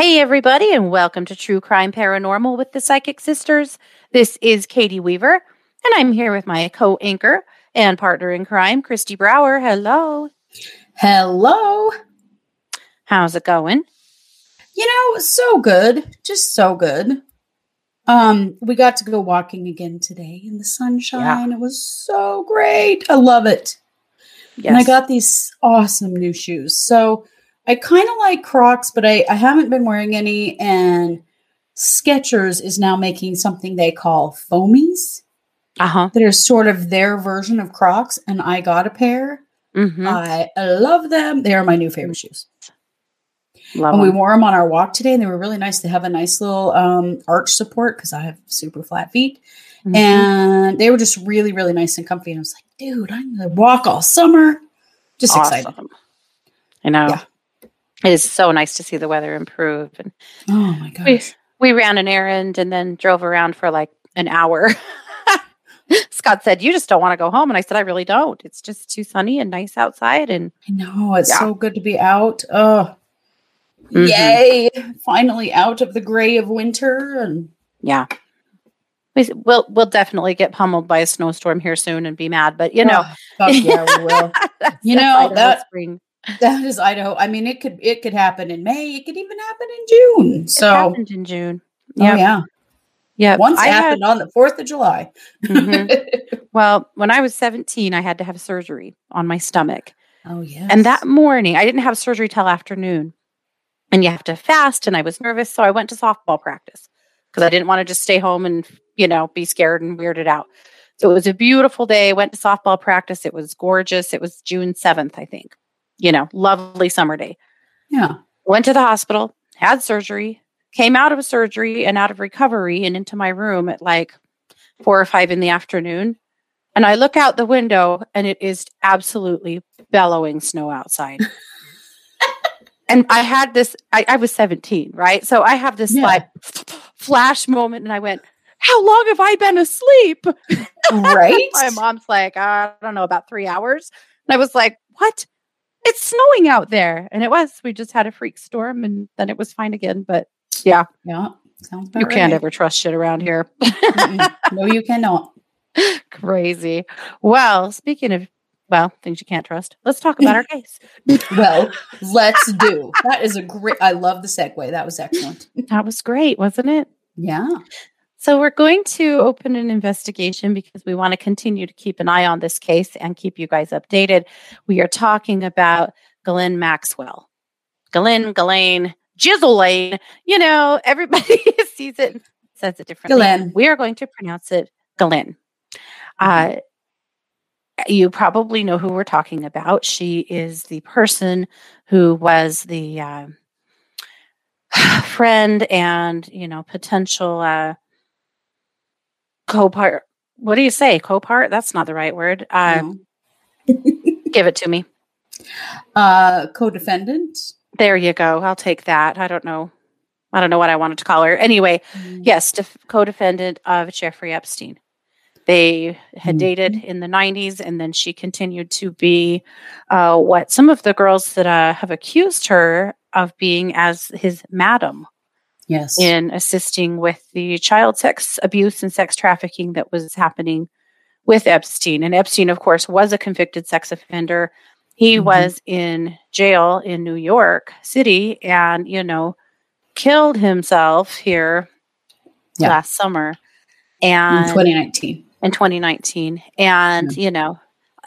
Hey, everybody, and welcome to True Crime Paranormal with the Psychic Sisters. This is Katie Weaver, and I'm here with my co anchor and partner in crime, Kristi Brower. Hello. Hello. How's it going? You know, so good. Just so good. Um, we got to go walking again today in the sunshine. It was so great. I love it. Yes. And I got these awesome new shoes. So I kind of like Crocs, but I, I haven't been wearing any. And Skechers is now making something they call foamies uh huh. that are sort of their version of Crocs. And I got a pair. Mm-hmm. I love them. They are my new favorite shoes. Love and we 'em. wore them on our walk today, and they were really nice. They have a nice little um, arch support because I have super flat feet, Mhm. and they were just really, really nice and comfy. And I was like, dude, I'm gonna walk all summer. Just excited. I know. Yeah. It is so nice to see the weather improve. And Oh my we, gosh. we ran an errand and then drove around for like an hour. Scott said, You just don't want to go home. And I said, I really don't. It's just too sunny and nice outside. And I know it's Yeah. so good to be out. Oh, Mhm. yay! Finally out of the gray of winter, and yeah. we, we'll we'll definitely get pummeled by a snowstorm here soon and be mad, but you know, Oh, yeah, we will. You know, that- spring. That is Idaho. I mean, it could it could happen in May. It could even happen in June. It So, happened in June. oh Yeah, yeah, yeah. once I had- happened on the Fourth of July. Mhm. well, when I was seventeen, I had to have surgery on my stomach. oh yeah, And that morning, I didn't have surgery till afternoon. And you have to fast. And I was nervous. So I went to softball practice because I didn't want to just stay home and, you know, be scared and weirded out. So it was a beautiful day. Went to softball practice. It was gorgeous. It was June 7th, I think. You know, lovely summer day. yeah. Went to the hospital, had surgery, came out of surgery and out of recovery and into my room at like four or five in the afternoon. And I look out the window and it is absolutely bellowing snow outside. and I had this, I, I was 17, right? So I have this Yeah. like flash moment and I went, How long have I been asleep? Right? My mom's like, I don't know, about three hours. And I was like, What? It's snowing out there. And it was. We just had a freak storm and then it was fine again. But yeah, Yeah. Sounds you can't ever trust shit around here. No, you cannot. Crazy. Well, speaking of, well, things you can't trust, let's talk about our case. Well, let's do. That is a great. I love the segue. That was excellent. That was great, wasn't it? Yeah. So, we're going to open an investigation because we want to continue to keep an eye on this case and keep you guys updated. We are talking about Ghislaine Maxwell. Ghislaine, Ghislaine, Ghislaine, you know, everybody sees it and says it differently. Ghislaine. We are going to pronounce it Ghislaine. Uh, you probably know who we're talking about. She is the person who was the uh, friend and you know potential uh, co-part. What do you say? Co-part? That's not the right word. Uh, No. Give it to me. Uh, co-defendant. There you go. I'll take that. I don't know. I don't know what I wanted to call her. Anyway, yes, def- co-defendant of Jeffrey Epstein. They had Mhm. dated in the 90s, and then she continued to be uh, what some of the girls that uh, have accused her of being as his madam Yes. in assisting with the child sex abuse and sex trafficking that was happening with Epstein. And Epstein, of course, was a convicted sex offender. He Mhm. was in jail in New York City and, you know, killed himself here Yeah. last summer in and 2019. in 2019. And, you know,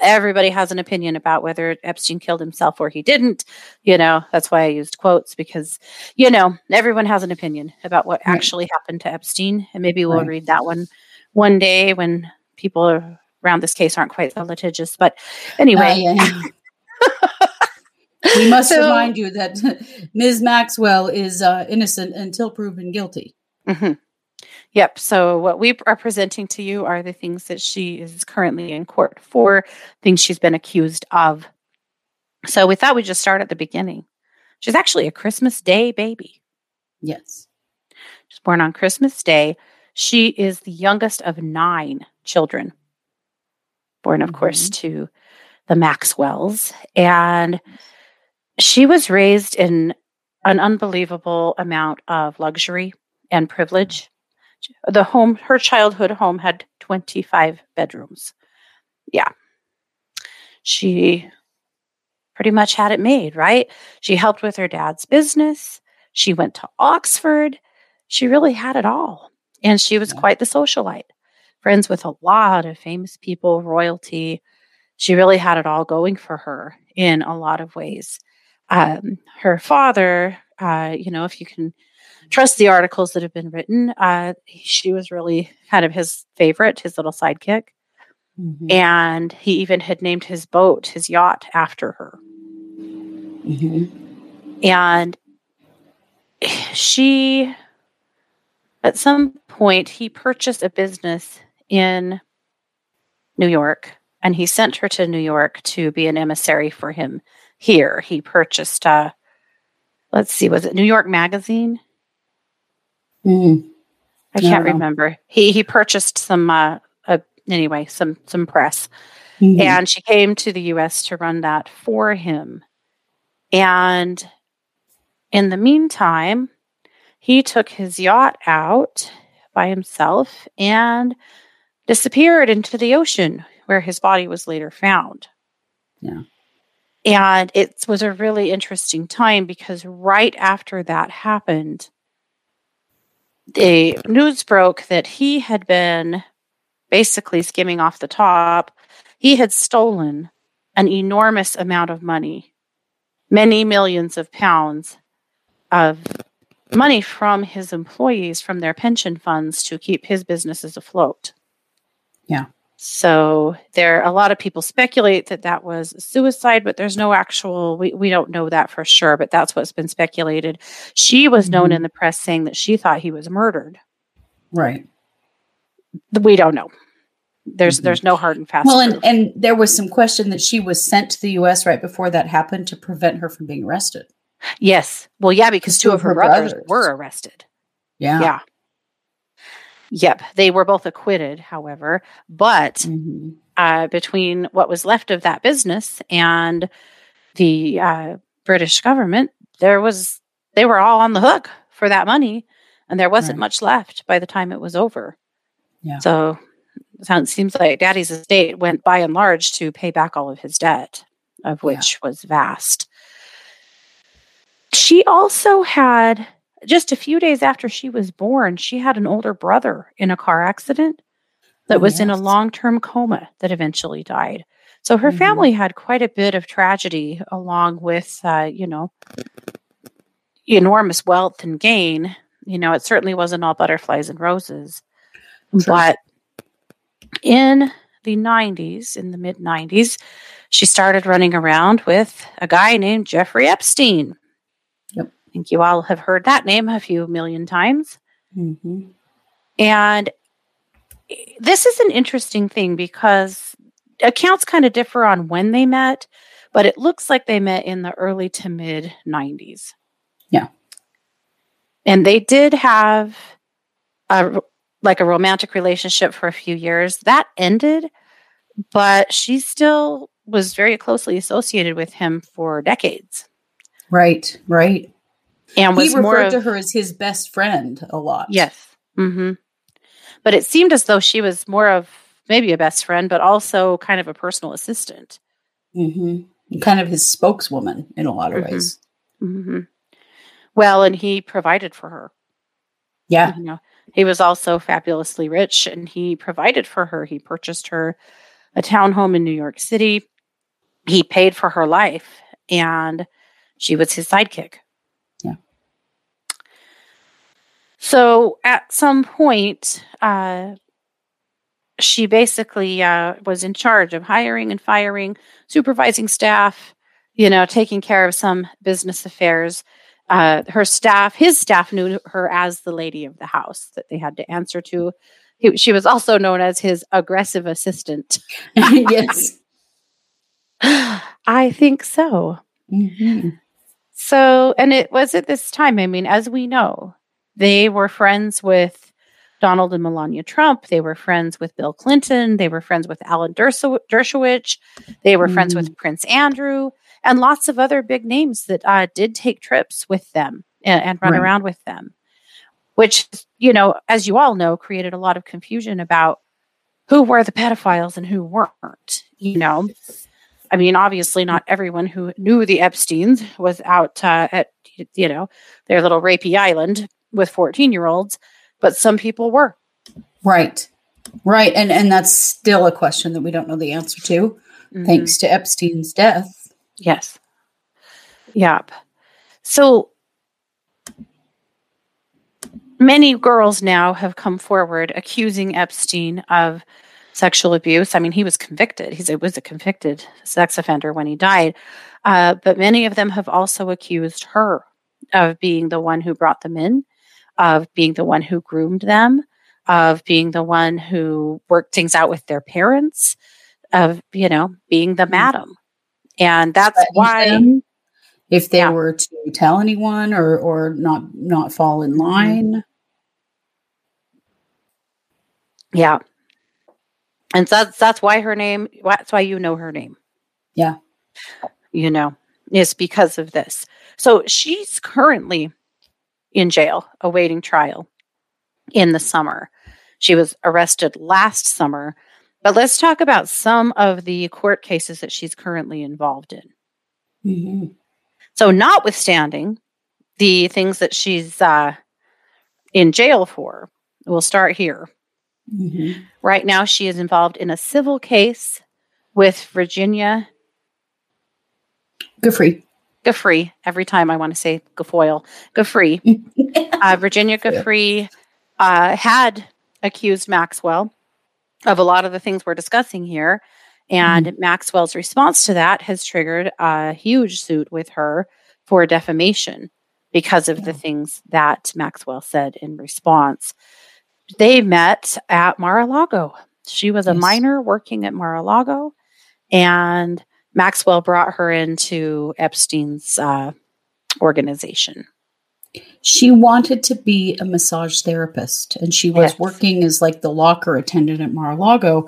everybody has an opinion about whether Epstein killed himself or he didn't. You know, that's why I used quotes because, you know, everyone has an opinion about what Right. actually happened to Epstein. And maybe we'll Right. read that one one day when people around this case aren't quite so litigious. But anyway, Uh, yeah, yeah. we must So- remind you that Ms. Maxwell is uh, innocent until proven guilty. Mhm. Yep. So what we are presenting to you are the things that she is currently in court for, things she's been accused of. So we thought we'd just start at the beginning. She's actually a Christmas Day baby. Yes. She's born on Christmas Day. She is the youngest of nine children, born, of course, mm-hmm. to the Maxwells. And she was raised in an unbelievable amount of luxury and privilege. The home, her childhood home had 25 bedrooms. Yeah. She pretty much had it made, right? She helped with her dad's business. She went to Oxford. She really had it all. And she was quite the socialite, friends with a lot of famous people, royalty. She really had it all going for her in a lot of ways. Um, her father, uh, you know, if you can trust the articles that have been written, uh, she was really kind of his favorite, his little sidekick. Mm-hmm. And he even had named his boat, his yacht, after her. Mm-hmm. And she, at some point, he purchased a business in New York and he sent her to New York to be an emissary for him here. He purchased, uh, let's see, was it New York Magazine? Mm. I can't remember. He he purchased some uh, uh, anyway, some some press, mm-hmm. and she came to the U.S. to run that for him. And in the meantime, he took his yacht out by himself and disappeared into the ocean where his body was later found. Yeah. And it was a really interesting time because right after that happened, the news broke that he had been basically skimming off the top. He had stolen an enormous amount of money, many millions of pounds of money from his employees, from their pension funds to keep his businesses afloat. Yeah. So there, a lot of people speculate that that was suicide, but there's no actual. We we don't know that for sure, but that's what's been speculated. She was known mm-hmm. in the press saying that she thought he was murdered. Right. We don't know. There's mm-hmm. there's no hard and fast. Well, and and there was some question that she was sent to the U.S. right before that happened to prevent her from being arrested. Yes. Well, yeah, because two, two of her, her brothers, brothers were arrested. Yeah. Yeah. Yep, they were both acquitted, however, but mm-hmm. uh, between what was left of that business and the uh, British government, there was they were all on the hook for that money, and there wasn't right. much left by the time it was over. Yeah. So it seems like Daddy's estate went by and large to pay back all of his debt, of which yeah. was vast. She also had just a few days after she was born, she had an older brother in a car accident that oh, was yes. in a long term coma that eventually died. So her mm-hmm. family had quite a bit of tragedy along with, uh, you know, enormous wealth and gain. You know, it certainly wasn't all butterflies and roses. But in the 90s, in the mid 90s, she started running around with a guy named Jeffrey Epstein think you all have heard that name a few million times. Mm-hmm. And this is an interesting thing because accounts kind of differ on when they met, but it looks like they met in the early to mid 90s. Yeah. And they did have a like a romantic relationship for a few years. That ended, but she still was very closely associated with him for decades. Right, right and was he referred of, to her as his best friend a lot. Yes. Mm-hmm. But it seemed as though she was more of maybe a best friend, but also kind of a personal assistant. Mm-hmm. Kind of his spokeswoman in a lot of mm-hmm. ways. Mm-hmm. Well, and he provided for her. Yeah. You know, he was also fabulously rich and he provided for her. He purchased her a townhome in New York City. He paid for her life and she was his sidekick. So at some point, uh, she basically uh, was in charge of hiring and firing, supervising staff, you know, taking care of some business affairs. Uh, her staff, his staff knew her as the lady of the house that they had to answer to. He, she was also known as his aggressive assistant. yes. I think so. Mm-hmm. So, and it was at this time, I mean, as we know, they were friends with Donald and Melania Trump. They were friends with Bill Clinton. They were friends with Alan Dershowitz. They were mm. friends with mm. Prince Andrew. and lots of other big names that uh, did take trips with them and, and run Right. around with them, which, you know, as you all know, created a lot of confusion about who were the pedophiles and who weren't, you know. I mean, obviously, not everyone who knew the Epsteins was out uh, at, you know, their little rapey island with 14 year olds, but some people were. Right. Right. And and that's still a question that we don't know the answer to, Mhm. thanks to Epstein's death. Yes. Yep. So many girls now have come forward accusing Epstein of sexual abuse. I mean, he was convicted. He was a convicted sex offender when he died. Uh, but many of them have also accused her of being the one who brought them in, of being the one who groomed them, of being the one who worked things out with their parents, of, you know, being the mm-hmm. madam. And that's Threatened why. if they Yeah. were to tell anyone or or not not fall in mm-hmm. line. Yeah. And so that's that's why her name that's why you know her name. Yeah. You know, is because of this. So she's currently in jail awaiting trial in the summer. She was arrested last summer. But let's talk about some of the court cases that she's currently involved in. Mhm. So, notwithstanding the things that she's uh, in jail for, we'll start here. Mhm. Right now, she is involved in a civil case with Virginia Good free. Gaffrey. Every time I want to say Gafoyle, Gaffrey. Uh, Virginia Gaffrey uh, had accused Maxwell of a lot of the things we're discussing here. And Maxwell's response to that has triggered a huge suit with her for defamation because of the things that Maxwell said in response. They met at Mar a Lago. She was a Yes. minor working at Mar a Lago, and Maxwell brought her into Epstein's uh, organization. She wanted to be a massage therapist and she was Yes. working as like the locker attendant at Mar-a-Lago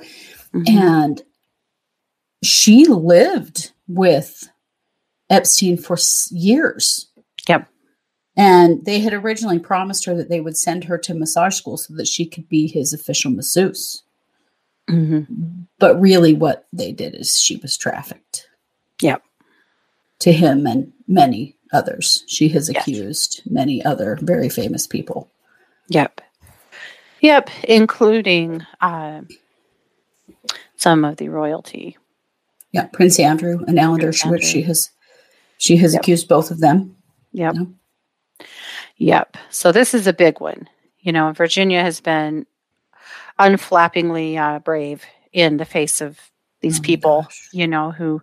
Mhm. and she lived with Epstein for s- years. Yep. And they had originally promised her that they would send her to massage school so that she could be his official masseuse. Mhm. But really, what they did is she was trafficked. Yep. To him and many others. She has Yes. accused many other very famous people. Yep. Yep, including uh, some of the royalty. Yeah, Prince Andrew and Alan Dershowitz. She has she has Yep. accused both of them. Yep. Yeah. Yep. So this is a big one. You know, Virginia has been unflappingly uh, brave in the face of these Oh people, gosh. you know, who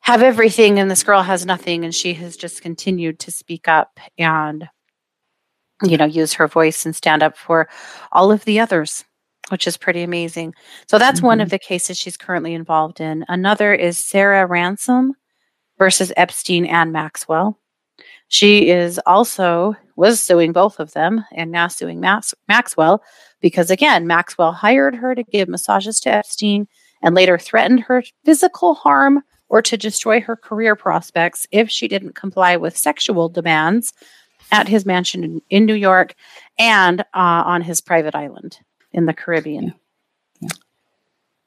have everything and this girl has nothing. And she has just continued to speak up and, you know, use her voice and stand up for all of the others, which is pretty amazing. So that's one of the cases she's currently involved in. Another is Sarah Ransome versus Epstein and Maxwell. She is also was suing both of them and now suing Max, Maxwell because again, Maxwell hired her to give massages to Epstein and later threatened her physical harm or to destroy her career prospects if she didn't comply with sexual demands at his mansion in, in New York and uh, on his private island in the Caribbean. Yeah.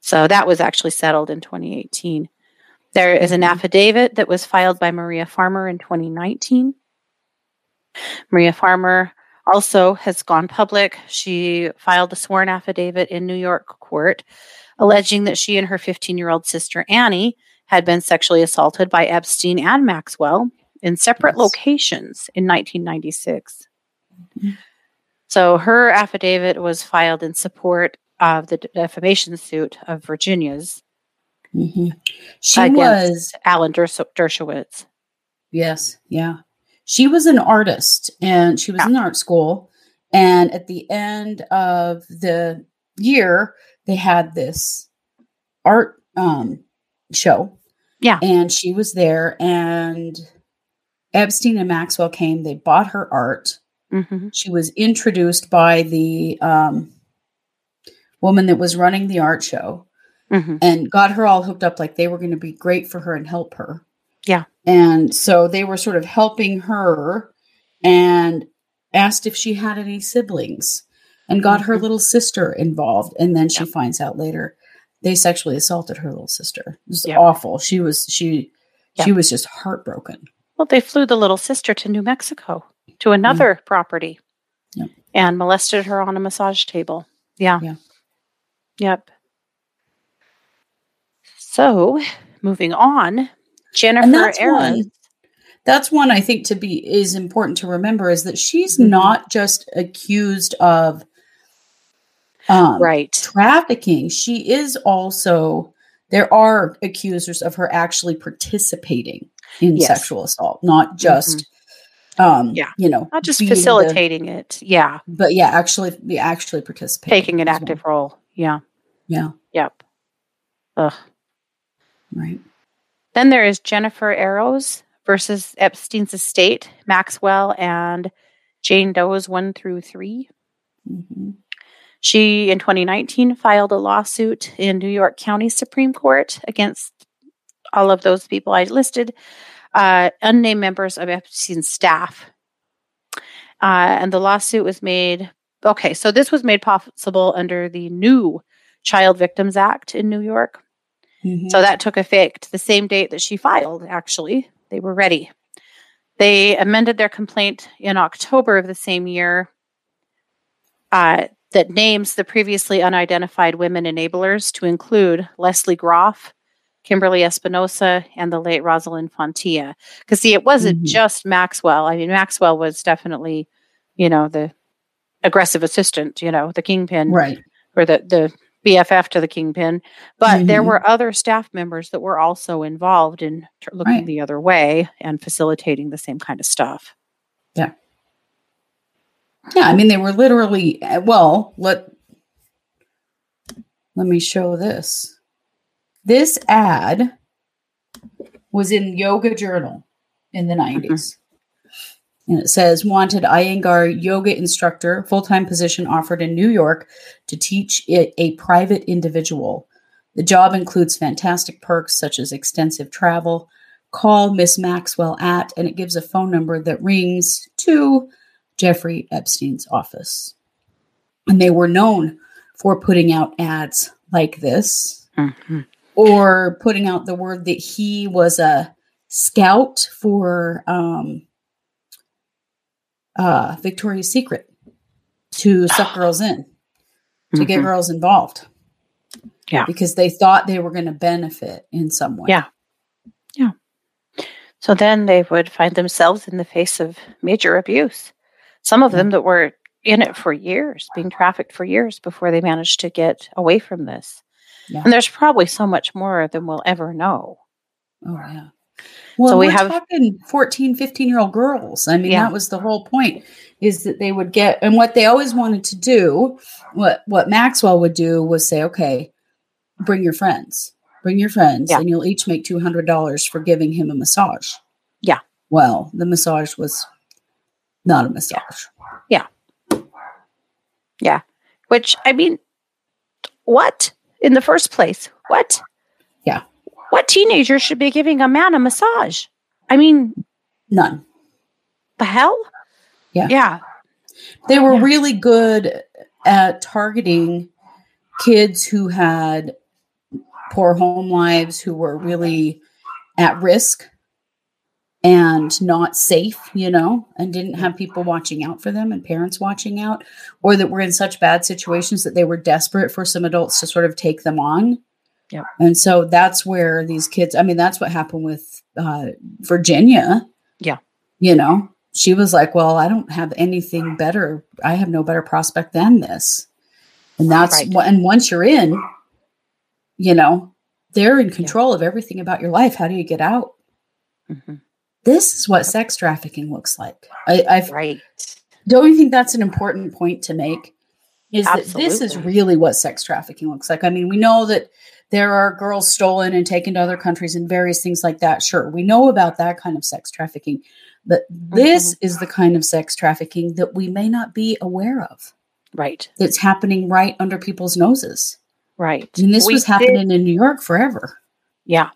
So that was actually settled in 2018. There is an affidavit that was filed by Maria Farmer in 2019. Maria Farmer also has gone public. She filed a sworn affidavit in New York court alleging that she and her 15 year old sister Annie had been sexually assaulted by Epstein and Maxwell in separate Yes. locations in 1996. Mhm. So her affidavit was filed in support of the defamation suit of Virginia's Mhm. She was Alan Dersh- Dershowitz. yes, yeah. She was an artist and she was Yeah. in art school. And at the end of the year, they had this art um, show. Yeah. And she was there, and Epstein and Maxwell came. They bought her art. hmm She was introduced by the um, woman that was running the art show hmm and got her all hooked up like they were going to be great for her and help her. Yeah. And so they were sort of helping her and asked if she had any siblings and got her Mhm. little sister involved. And then she Yep. finds out later they sexually assaulted her little sister. It was Yep. awful. She was she she was just heartbroken. Well, they flew the little sister to New Mexico to another property and molested her on a massage table. Yeah. Yeah. Yep. So, moving on, Jennifer that's one that's one I think to be is important to remember is that she's Mhm. not just accused of um, Right. trafficking. She is also there are accusers of her actually participating in Yes. sexual assault, not just um, Yeah. you know, Not just being the- facilitating it. Yeah. but yeah, actually actually participating, Taking an as well. active role. Yeah. Yeah, Yep. Ugh. Right. Then there is Jennifer Araoz versus Epstein's estate, Maxwell and Jane Doe's one through three. hmm She, in 2019, filed a lawsuit in New York County Supreme Court against all of those people I listed, uh, unnamed members of Epstein's staff. Uh, and the lawsuit was made, okay, so this was made possible under the new Child Victims Act in New York. Mhm. So that took effect the same date that she filed, actually. They were ready. They amended their complaint in October of the same year uh, that names the previously unidentified women enablers to include Leslie Groff, Kimberly Espinosa, and the late Rosalind Fontilla. Because, see, it wasn't Mhm. just Maxwell. I mean, Maxwell was definitely, you know, the aggressive assistant, you know, the kingpin right. or the the BFF to the kingpin, but there Mhm. were other staff members that were also involved in tr- looking Right. the other way and facilitating the same kind of stuff. Yeah, Yeah, I mean they were literally uh, well, let let me show this. This ad was in Yoga Journal in the 90s. And it says wanted Iyengar yoga instructor, full-time position offered in New York to teach it a private individual. The job includes fantastic perks such as extensive travel. Call Miss Maxwell at and it gives a phone number that rings to Jeffrey Epstein's office. And they were known for putting out ads like this Mhm. or putting out the word that he was a scout for um, uh, Victoria's Secret to suck girls in, to get Mhm. girls involved. Yeah. Because they thought they were going to benefit in some way. Yeah. Yeah. So then they would find themselves in the face of major abuse. Some of Yeah. them that were in it for years, being trafficked for years before they managed to get away from this. Yeah. And there's probably so much more than we'll ever know. Oh, yeah. Well, So we have- talking 14, 15 year old girls. I mean, Yeah. that was the whole point is that they would get, and what they always wanted to do, what, what Maxwell would do was say, okay, bring your friends, bring your friends, Yeah. and you'll each make $200 for giving him a massage. Yeah. Well, the massage was not a massage. Yeah. Yeah. yeah. Which, I mean, what in the first place? What? What teenager should be giving a man a massage? I mean, None. the hell? Yeah. Yeah. They were Yeah. really good at targeting kids who had poor home lives, who were really at risk and not safe, you know, and didn't have people watching out for them and parents watching out, or that were in such bad situations that they were desperate for some adults to sort of take them on. Yep. And so that's where these kids, I mean, that's what happened with uh, Virginia. Yeah. You know, she was like, well, I don't have anything better. I have no better prospect than this. And that's Right. what, and once you're in, you know, they're in control of everything about your life. How do you get out? Mhm. This is what sex trafficking looks like. I, I Right. don't you think that's an important point to make? Is that this is really what sex trafficking looks like? I mean, we know that there are girls stolen and taken to other countries and various things like that. Sure, we know about that kind of sex trafficking, but this Mm-hmm. is the kind of sex trafficking that we may not be aware of. Right. That's happening right under people's noses. Right. And this We was did- happening in New York forever. Yeah.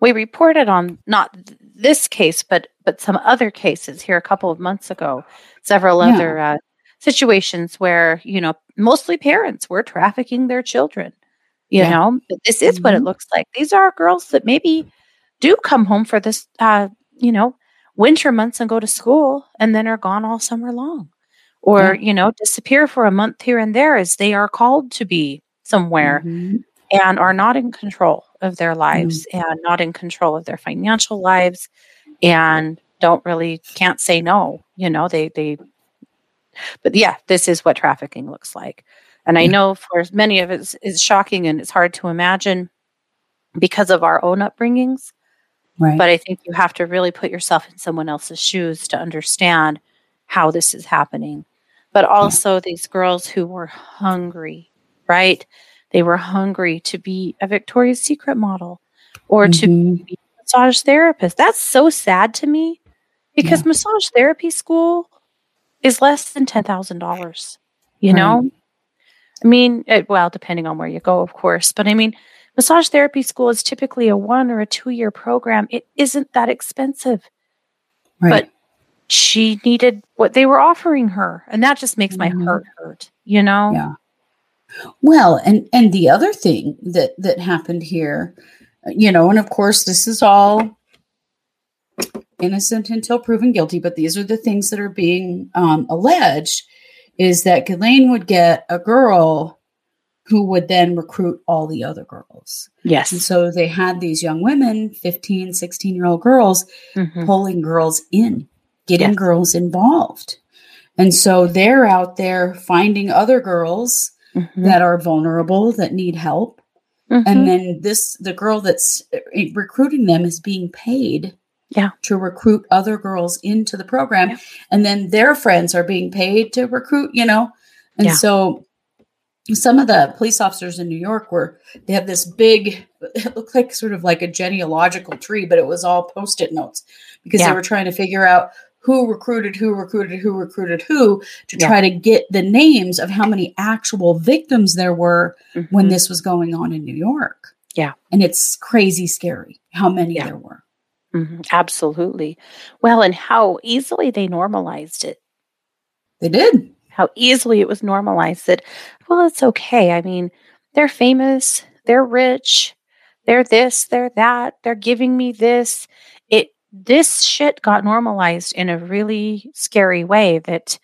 we reported on not this case, but but some other cases here a couple of months ago. Several Yeah. other uh, situations where you know mostly parents were trafficking their children. You Yeah. know, but this is what it Mhm. looks like. These are girls that maybe do come home for this, uh, you know, winter months and go to school, and then are gone all summer long, or Yeah. you know, disappear for a month here and there as they are called to be somewhere Mhm. and are not in control of their lives and not in control of their financial lives and don't really can't say no you know they they but yeah this is what trafficking looks like and i Yeah. know for many of us it's shocking and it's hard to imagine because of our own upbringings Right. but i think you have to really put yourself in someone else's shoes to understand how this is happening but also these girls who were hungry right they were hungry to be a victoria's secret model or to Mhm. be a massage therapist that's so sad to me because massage therapy school is less than $10000 you Right. know i mean it, well depending on where you go of course but i mean massage therapy school is typically a one or a two year program it isn't that expensive right. but she needed what they were offering her and that just makes my Mhm. heart hurt you know Yeah. Well, and and the other thing that that happened here, you know, and of course this is all innocent until proven guilty, but these are the things that are being um, alleged is that Ghislaine would get a girl who would then recruit all the other girls. Yes. And so they had these young women, 15, 16 year old girls, Mhm. pulling girls in, getting Yes. girls involved. And so they're out there finding other girls Mhm. that are vulnerable that need help Mhm. and then this the girl that's uh, recruiting them is being paid Yeah. to recruit other girls into the program Yeah. and then their friends are being paid to recruit you know and Yeah. so some of the police officers in new york were they had this big it looked like sort of like a genealogical tree but it was all post-it notes because Yeah. they were trying to figure out who recruited who recruited who recruited who to try to get the names of how many actual victims there were when Mhm. this was going on in New York. Yeah. And it's crazy scary how many there were. Mhm. absolutely well and how easily they normalized it They did. how easily it was normalized that well it's okay i mean they're famous they're rich they're this they're that they're giving me this it this shit got normalized in a really scary way that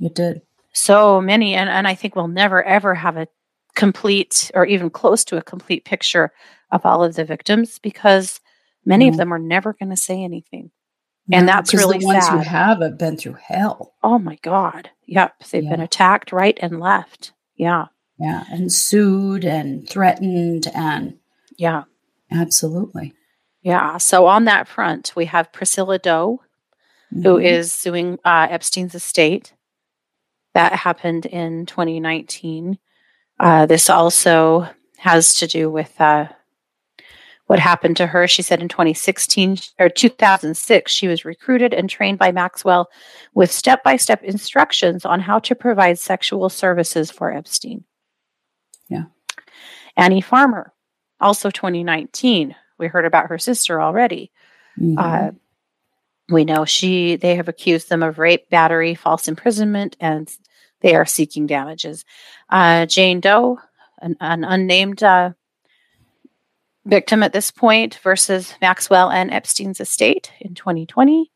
It did. so many and, and i think we'll never ever have a complete or even close to a complete picture of all of the victims because many of them are never going to say anything And that's really the ones who have have been through hell. oh my god yep they've been attacked right and left yeah Yeah. And sued and threatened and yeah absolutely. Yeah. So on that front, we have Priscilla Doe, who Mhm. is suing uh, Epstein's estate. That happened in 2019. Uh, this also has to do with uh, what happened to her. She said in 2016 or 2006, she was recruited and trained by Maxwell with step by step instructions on how to provide sexual services for Epstein. Yeah. Annie Farmer, also 2019. We heard about her sister already. Mhm. Uh, we know she they have accused them of rape, battery, false imprisonment, and they are seeking damages. Uh, Jane Doe, an, an unnamed uh, victim at this point, versus Maxwell and Epstein's estate in 2020.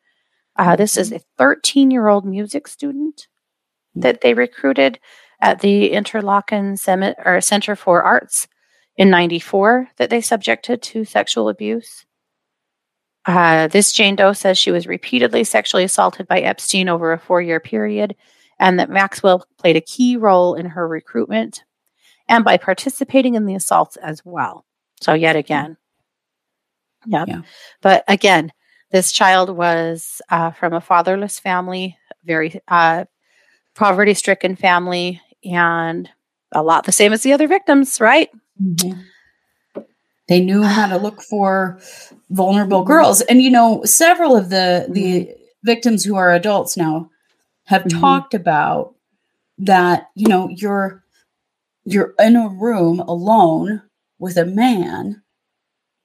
Uh, this is a 13 year old music student that they recruited at the Interlochen Semi- or Center for Arts in 94 that they subjected to sexual abuse. Uh, this Jane Doe says she was repeatedly sexually assaulted by Epstein over a four year period, and that Maxwell played a key role in her recruitment and by participating in the assaults as well. So, yet again. Yep. Yeah. But again, this child was uh, from a fatherless family, very uh, poverty stricken family, and a lot the same as the other victims, right? Mhm. They knew how to look for vulnerable girls, and you know, several of the the victims who are adults now have Mhm. talked about that. You know, you're you're in a room alone with a man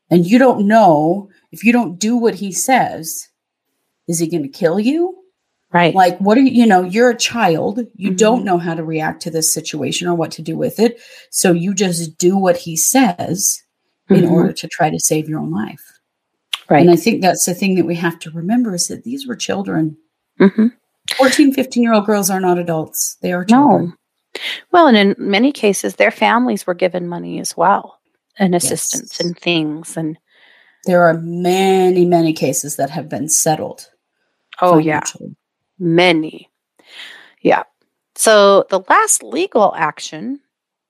and you don't know if you don't do what he says, is he going to kill you? Right. Like, what are you, you know, you're a child. You Mhm. don't know how to react to this situation or what to do with it. So you just do what he says in Mhm. order to try to save your own life. Right. And I think that's the thing that we have to remember is that these were children. Mhm. 14, 15 year old girls are not adults. They are children. No. Well, and in many cases, their families were given money as well and assistance Yes. and things. And There are many, many cases that have been settled. oh, yeah, many. Yeah. So the last legal action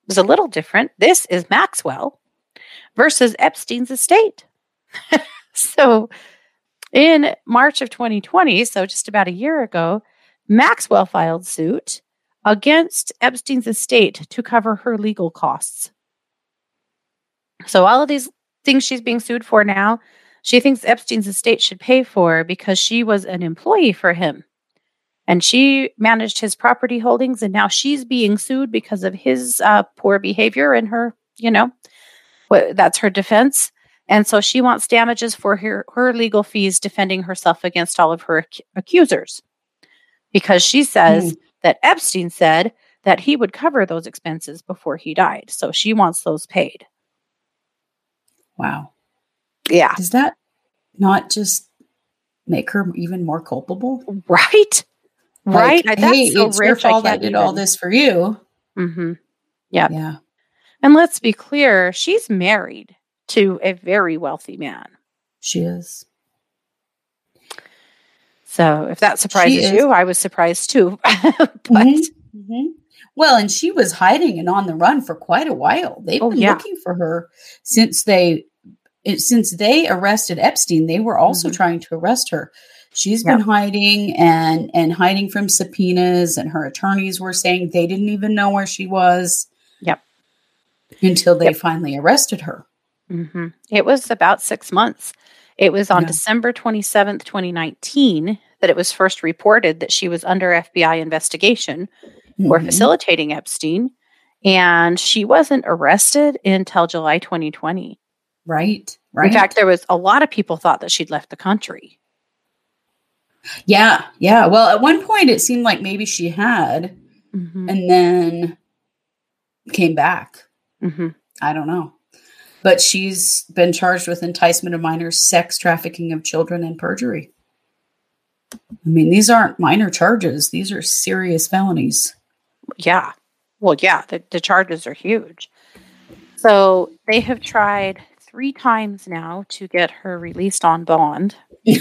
was a little different. This is Maxwell versus Epstein's estate. so in March of 2020, so just about a year ago, Maxwell filed suit against Epstein's estate to cover her legal costs. So all of these things she's being sued for now, she thinks Epstein's estate should pay for because she was an employee for him. And she managed his property holdings, and now she's being sued because of his uh, poor behavior and her, you know, wha- that's her defense. And so she wants damages for her, her legal fees defending herself against all of her ac- accusers. Because she says that Epstein said that he would cover those expenses before he died. So she wants those paid. Wow. Yeah. Does that not just make her even more culpable? Right? right? Like, That's hey, so it's your rich. I fault I, can't did all this for you. Mm-hmm. Yep. Yeah. And let's be clear, she's married to a very wealthy man. She is. So if that surprises you, I was surprised too. but Mhm. Mhm. Well, and she was hiding and on the run for quite a while. They've Oh, been yeah. looking for her since they since they arrested Epstein. They were also Mhm. trying to arrest her. She's been hiding and and hiding from subpoenas, and her attorneys were saying they didn't even know where she was. Yep. Until they Yep. finally arrested her. Mhm. it was about six months. It was on Yeah. December 27th, 2019, that it was first reported that she was under FBI investigation for Mhm. facilitating Epstein. And she wasn't arrested until July 2020. Right. Right. In fact, there was a lot of people thought that she'd left the country. yeah. Yeah. Well, at one point it seemed like maybe she had, Mhm. and then came back. Mhm. I don't know. But she's been charged with enticement of minors, sex trafficking of children, and perjury. I mean, these aren't minor charges, these are serious felonies. Yeah. Well, yeah, the, the charges are huge. So they have tried three times now to get her released on bond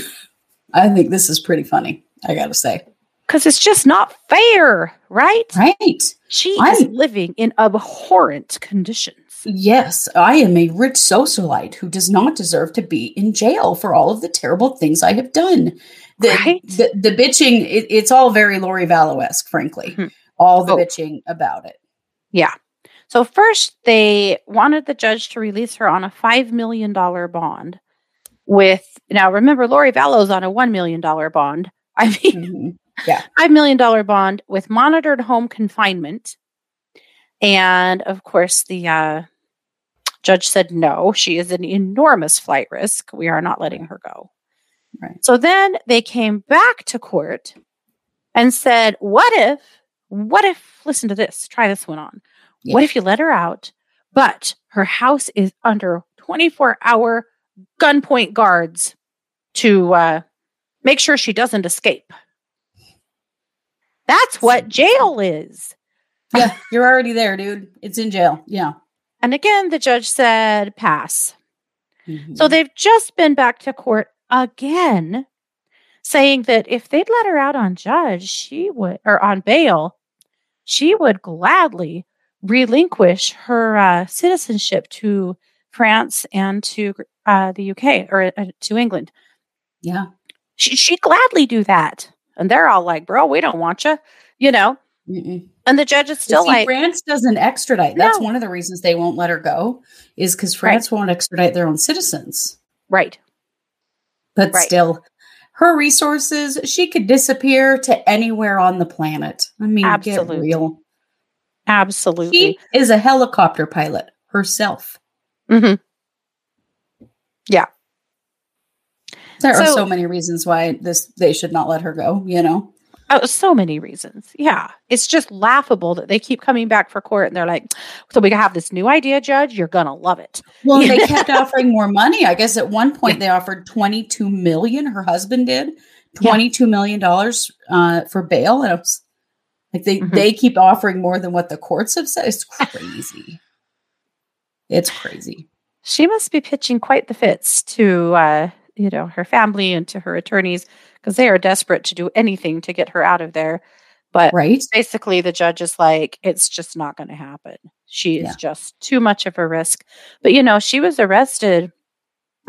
I think this is pretty funny, I gotta say. because it's just not fair, right? Right. She is I'm- living in abhorrent conditions. Yes, I am a rich socialite who does not deserve to be in jail for all of the terrible things I have done. The, Right? the, the bitching, it, it's all very Lori Vallow esque, frankly. Mhm. All the Oh. bitching about it. Yeah. So first they wanted the judge to release her on a $5 million bond with now remember Lori Vallow's on a $1 million bond. I mean Mhm. $5 million bond with monitored home confinement. And of course, the uh, judge said no, she is an enormous flight risk. We are not letting her go. Right. So then they came back to court and said, What if, what if, listen to this, try this one on. What if you let her out, but her house is under 24 hour gunpoint guards to uh, make sure she doesn't escape? That's what jail is. Yeah, you're already there, dude. It's in jail. Yeah. And again, the judge said pass. Mhm. So they've just been back to court again, saying that if they'd let her out on judge, she would, or on bail, she would gladly relinquish her uh, citizenship to France and to uh, the UK or uh, to England. yeah. She, she'd gladly do that. And they're all like, bro, we don't want you, you know? Mm-mm. And the judge is still see, like, France doesn't extradite. That's No. one of the reasons they won't let her go, is because France won't extradite their own citizens. right. But Right. still, her resources, she could disappear to anywhere on the planet. I mean, Absolutely. get real. Absolutely. She is a helicopter pilot herself. Mhm. Yeah. There are So- so many reasons why this they should not let her go, you know. Oh, so many reasons. Yeah. It's just laughable that they keep coming back for court and they're like, so we have this new idea, Judge. You're going to love it. Well, they kept offering more money. I guess at one point they offered 22 million. Her husband did. 22 million dollars uh, for bail, and it was like they Mhm. they keep offering more than what the courts have said. It's crazy. It's crazy. She must be pitching quite the fits to, uh, you know, her family and to her attorneys because they are desperate to do anything to get her out of there. But Right? basically, the judge is like, it's just not going to happen. She is Yeah. just too much of a risk. But, you know, she was arrested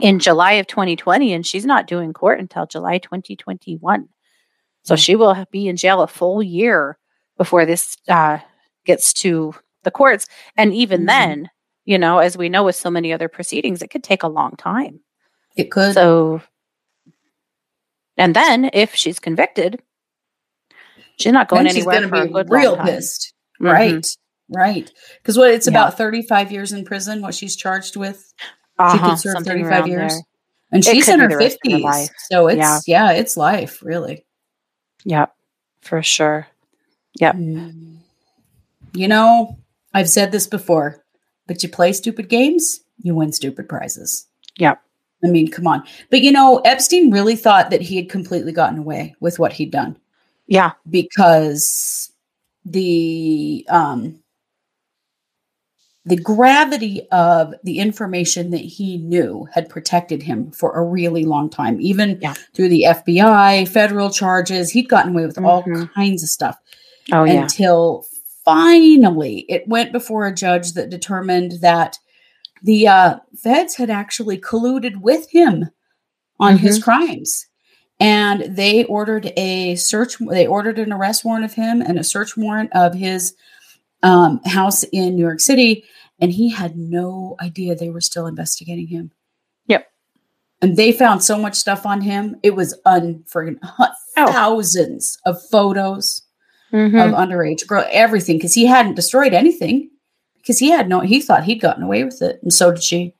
in July of 2020 and she's not doing court until July 2021. So she will be in jail a full year before this uh, gets to the courts. And even Mhm. then, you know, as we know with so many other proceedings, it could take a long time. It could. So, and then if she's convicted, she's not going then she's anywhere going for to be real pissed. Mhm. Right. Right. Because what it's Yeah. about 35 years in prison, what she's charged with. Uh-huh, she could serve 35 years. there. And It she's in her the rest of her 50s. So it's, Yeah. yeah. it's life, really. Yep, for sure. Yep. Mm. You know, I've said this before, but you play stupid games, you win stupid prizes. Yep. I mean, come on. But you know, Epstein really thought that he had completely gotten away with what he'd done Yeah. because the um the gravity of the information that he knew had protected him for a really long time even Yeah. through the FBI federal charges he'd gotten away with all Mhm. kinds of stuff Oh, yeah. until finally it went before a judge that determined that the uh, feds had actually colluded with him on his crimes and they ordered a search they ordered an arrest warrant of him and a search warrant of his um, house in new york city and he had no idea they were still investigating him Yep. and they found so much stuff on him it was unfriggin Oh. thousands of photos Mhm. of underage girl everything because he hadn't destroyed anything because he had no he thought he'd gotten away with it and so did she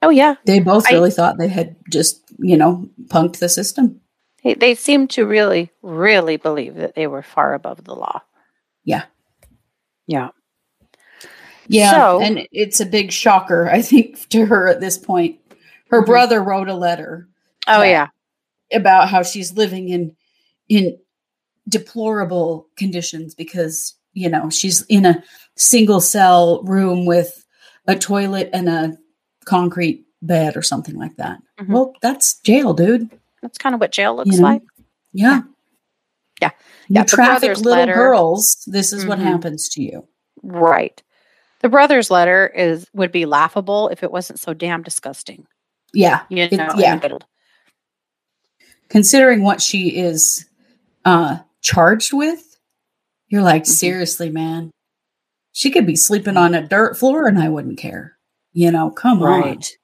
oh, yeah. they both I- really thought they had just you know punked the system They, they seem to really, really believe that they were far above the law. Yeah. Yeah. yeah So- and it's a big shocker i think to her at this point her Mhm. brother wrote a letter Oh, Yeah. yeah. about how she's living in in deplorable conditions because you know she's in a single cell room with a toilet and a concrete bed or something like that. Mhm. Well, that's jail, dude. That's kind of what jail looks know? like. Yeah. Yeah. You Yeah, the traffic little letter- girls, this is what Mhm. happens to you. Right. The brother's letter is would be laughable if it wasn't so damn disgusting. Yeah. You It- know, yeah. Considering what she is uh charged with, you're like, Mhm. seriously, man. She could be sleeping on a dirt floor and I wouldn't care. You know, come on. Right.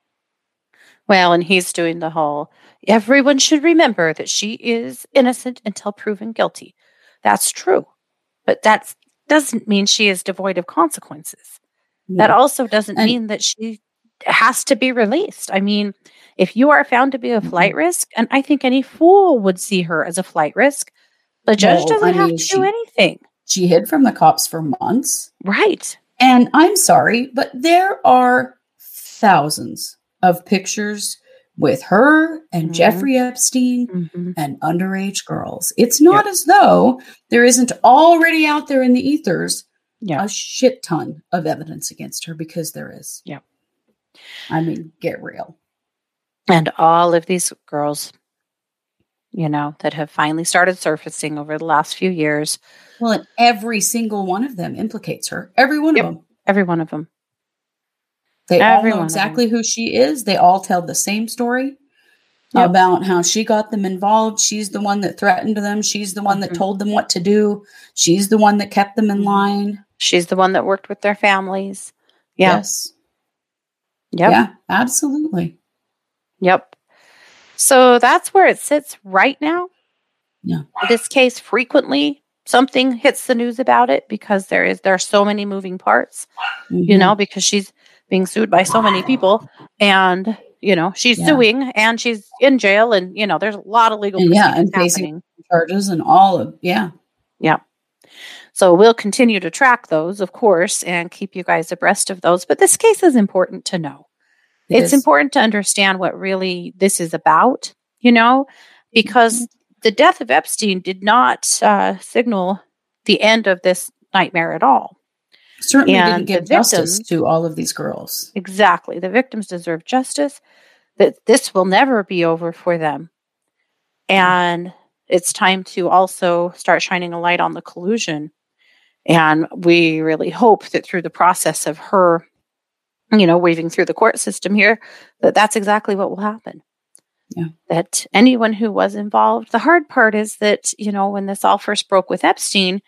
Well, and he's doing the whole everyone should remember that she is innocent until proven guilty. That's true. But that doesn't mean she is devoid of consequences. That also doesn't And- mean that she has to be released. I mean, if you are found to be a flight Mm-hmm. risk, and I think any fool would see her as a flight risk, the judge Well, doesn't I have to she- do anything. She hid from the cops for months. Right. And I'm sorry, but there are thousands of pictures with her and Mhm. Jeffrey Epstein Mhm. and underage girls. It's not as though there isn't already out there in the ethers Yeah. a shit ton of evidence against her because there is. Yeah. I mean, get real. And all of these girls, you know, that have finally started surfacing over the last few years, Well, and every single one of them implicates her. Every one Yep. of them. every one of them. They Every all know exactly who she is. They all tell the same story Yep. about how she got them involved. She's the one that threatened them. She's the one that Mhm. told them what to do. She's the one that kept them in Mhm. line. She's the one that worked with their families. Yeah. Yes. Yep. Yeah, absolutely. Yep. So that's where it sits right now. Yeah. This case frequently something hits the news about it because there is there are so many moving parts, you Mhm. know, because she's being sued by so many people. And, you know, she's Yeah. suing and she's in jail. And, you know, there's a lot of legal And yeah, and facing- Charges and all of yeah yeah. So we'll continue to track those, of course, and keep you guys abreast of those. But this case is important to know. It it's is. important to understand what really this is about, you know, because the death of Epstein did not uh, signal the end of this nightmare at all. Certainly and didn't give the justice to all of these girls. Exactly. The victims deserve justice, that this will never be over for them. And it's time to also start shining a light on the collusion. And we really hope that through the process of her, you know, weaving through the court system here, that that's exactly what will happen. Yeah. That anyone who was involved, the hard part is that, you know, when this all first broke with Epstein,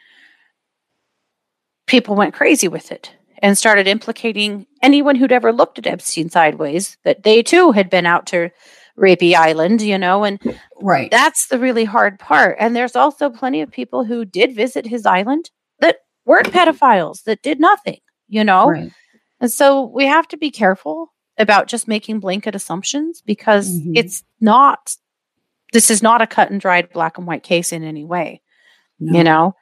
people went crazy with it and started implicating anyone who'd ever looked at Epstein sideways that they too had been out to Rapey Island, you know, and Right. that's the really hard part. And there's also plenty of people who did visit his island that weren't pedophiles, that did nothing, you know? Right. And so we have to be careful about just making blanket assumptions because Mhm. it's not, this is not a cut and dried black and white case in any way, No. you know?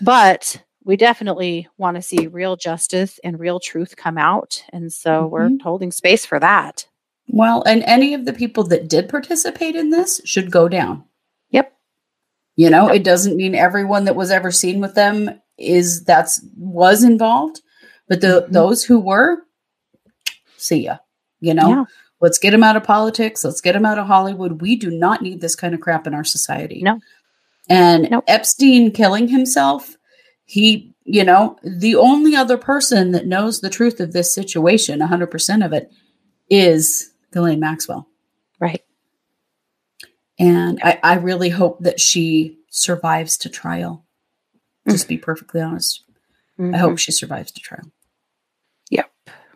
But we definitely want to see real justice and real truth come out. And so we're Mhm. holding space for that. Well, and any of the people that did participate in this should go down. Yep. You know, it doesn't mean everyone that was ever seen with them is that's was involved, but the Mhm. those who were, see ya. You know, Yeah. let's get them out of politics. Let's get them out of Hollywood. We do not need this kind of crap in our society. No. And Nope. Epstein killing himself, he, you know, the only other person that knows the truth of this situation, 100% of it, is Ghislaine Maxwell. Right. And I, I really hope that she survives to trial. Just be perfectly honest. I Mhm. hope she survives to trial.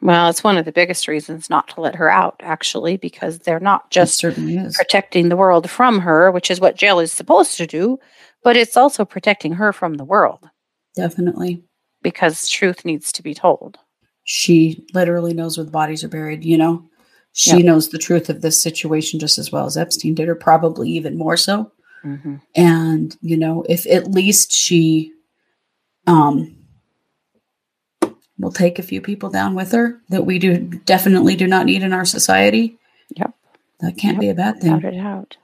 Well, it's one of the biggest reasons not to let her out, actually, because they're not just protecting the world from her, which is what jail is supposed to do, but it's also protecting her from the world Definitely. because truth needs to be told. She literally knows where the bodies are buried, you know? She Yep. knows the truth of this situation just as well as Epstein did, or probably even more so. Mm-hmm. And, you know, if at least she um will take a few people down with her that we do definitely do not need in our society. Yep. That can't Yep. be a bad thing. Without it out.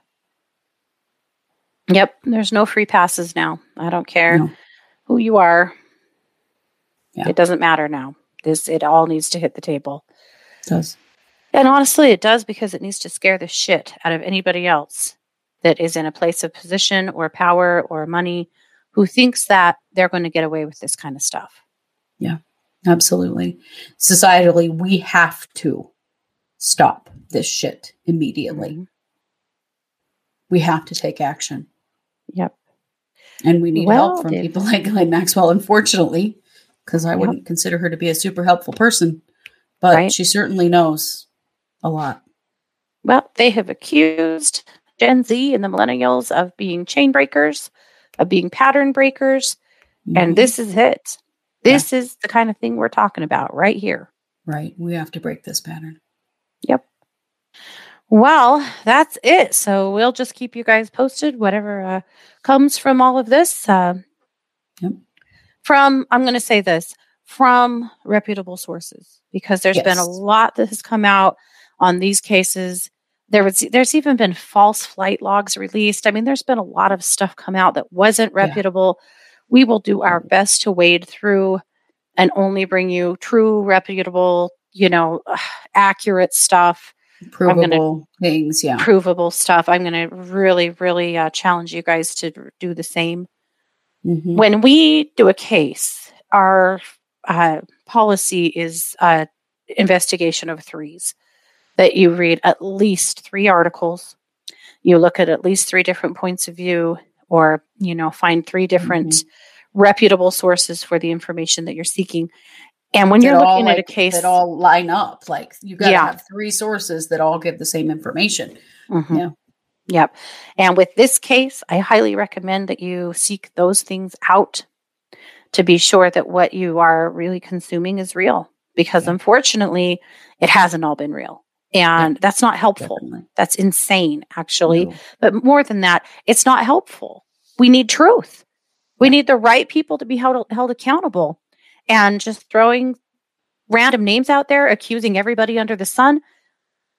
Yep. There's no free passes now. I don't care No. who you are. Yeah. It doesn't matter now. This it all needs to hit the table. It does. And honestly, it does because it needs to scare the shit out of anybody else that is in a place of position or power or money who thinks that they're going to get away with this kind of stuff. Absolutely. Societally, we have to stop this shit immediately. Mhm. We have to take action. Yep. And we need Well, help from people like Ghislaine Maxwell, unfortunately, because I Yep. wouldn't consider her to be a super helpful person. But Right. she certainly knows a lot. Well, they have accused Gen Z and the millennials of being chain breakers, of being pattern breakers. Mhm. And this is it. This is the kind of thing we're talking about right here. right. We have to break this pattern. Yep. Well, that's it. So we'll just keep you guys posted, whatever uh, comes from all of this. Uh, Yep. From, I'm going to say this, from reputable sources, because there's been a lot that has come out on these cases. There was, there's even been false flight logs released. I mean, there's been a lot of stuff come out that wasn't Yeah. We will do our best to wade through and only bring you true, reputable, you know, accurate stuff gonna- Provable things. Yeah. provable stuff. I'm going to really, really uh, challenge you guys to do the same. Mhm. When we do a case, our uh, policy is uh, investigation of threes. That you read at least three articles, you look at at least three different points of view, or you know, find three different reputable sources for the information that you're seeking. And when you're That looking at a case, that all line up. Like you got to Yeah. have three sources that all give the same information. Mhm. Yeah. Yep. And with this case, I highly recommend that you seek those things out to be sure that what you are really consuming is real because Yeah. unfortunately it hasn't all been real. And that's not helpful. Definitely. That's insane, actually. No. But more than that, it's not helpful. We need truth. We need the right people to be held held accountable. And just throwing random names out there, accusing everybody under the sun,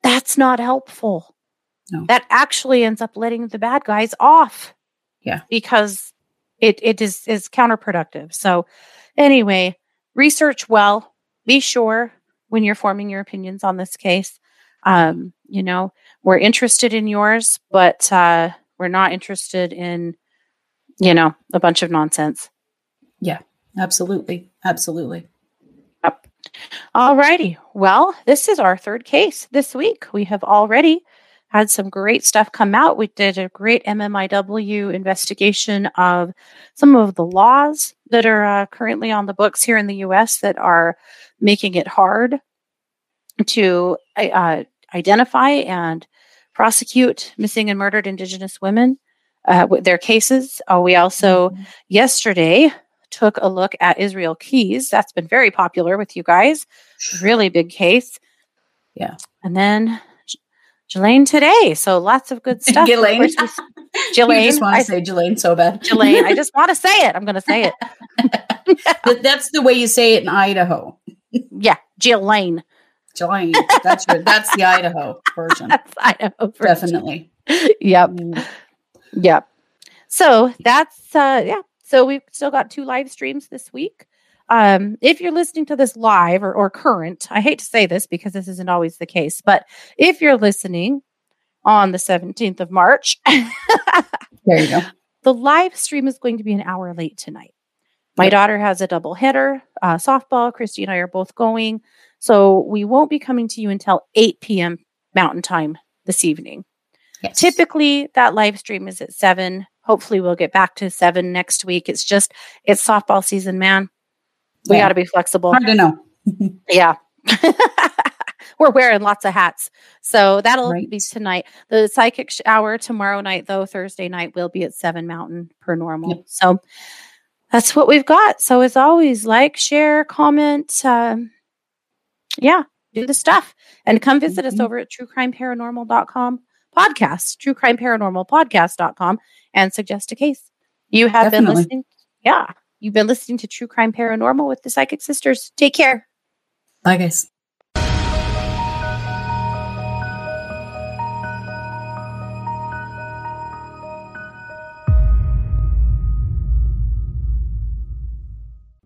that's not helpful. No. That actually ends up letting the bad guys off. Yeah. Because it it is is counterproductive. So anyway, research well. Be sure when you're forming your opinions on this case. Um, you know, we're interested in yours, but uh, we're not interested in, you know, a bunch of nonsense. Yeah, absolutely. Absolutely. All righty. Well, this is our third case this week. We have already had some great stuff come out. We did a great MMIW investigation of some of the laws that are uh, currently on the books here in the US that are making it hard to uh, identify and prosecute missing and murdered Indigenous women, uh, with their cases. Uh, we also Mhm. yesterday took a look at Israel Keyes. That's been very popular with you guys. Really big case. Yeah. And then Jelaine today. So lots of good stuff. Of Ghislaine. course, we s- you Jelaine. just want I- to say Jelaine so bad. Jelaine. I just want to say it. I'm going to say it. That's the way you say it in Idaho. Yeah. Jelaine. Jelaine. That's your, that's the Idaho version. That's Idaho. version. Definitely. Yep. Mm. Yep. So that's uh yeah. So we've still got two live streams this week. Um, if you're listening to this live or, or current, I hate to say this because this isn't always the case, but if you're listening on the 17th of March, There you go. the live stream is going to be an hour late tonight. My daughter has a double header, uh, softball. Kristi and I are both going. So we won't be coming to you until 8 p.m. Mountain Time this evening. Yes. Typically, that live stream is at seven. Hopefully, we'll get back to seven next week. It's just, it's softball season, man. We Yeah. got to be flexible. Hard to know. Yeah. We're wearing lots of hats. So that'll Right. be tonight. The psychic hour tomorrow night, though, Thursday night, will be at 7 Mountain per normal. Yep. So that's what we've got. So as always, like, share, comment. Um, yeah, do the stuff. And come mm-hmm. visit us over at truecrimeparanormal.com podcast, truecrimeparanormalpodcast.com, and suggest a case. You have been listening. Yeah. You've been listening to True Crime Paranormal with the Psychic Sisters. Take care. Bye, guys.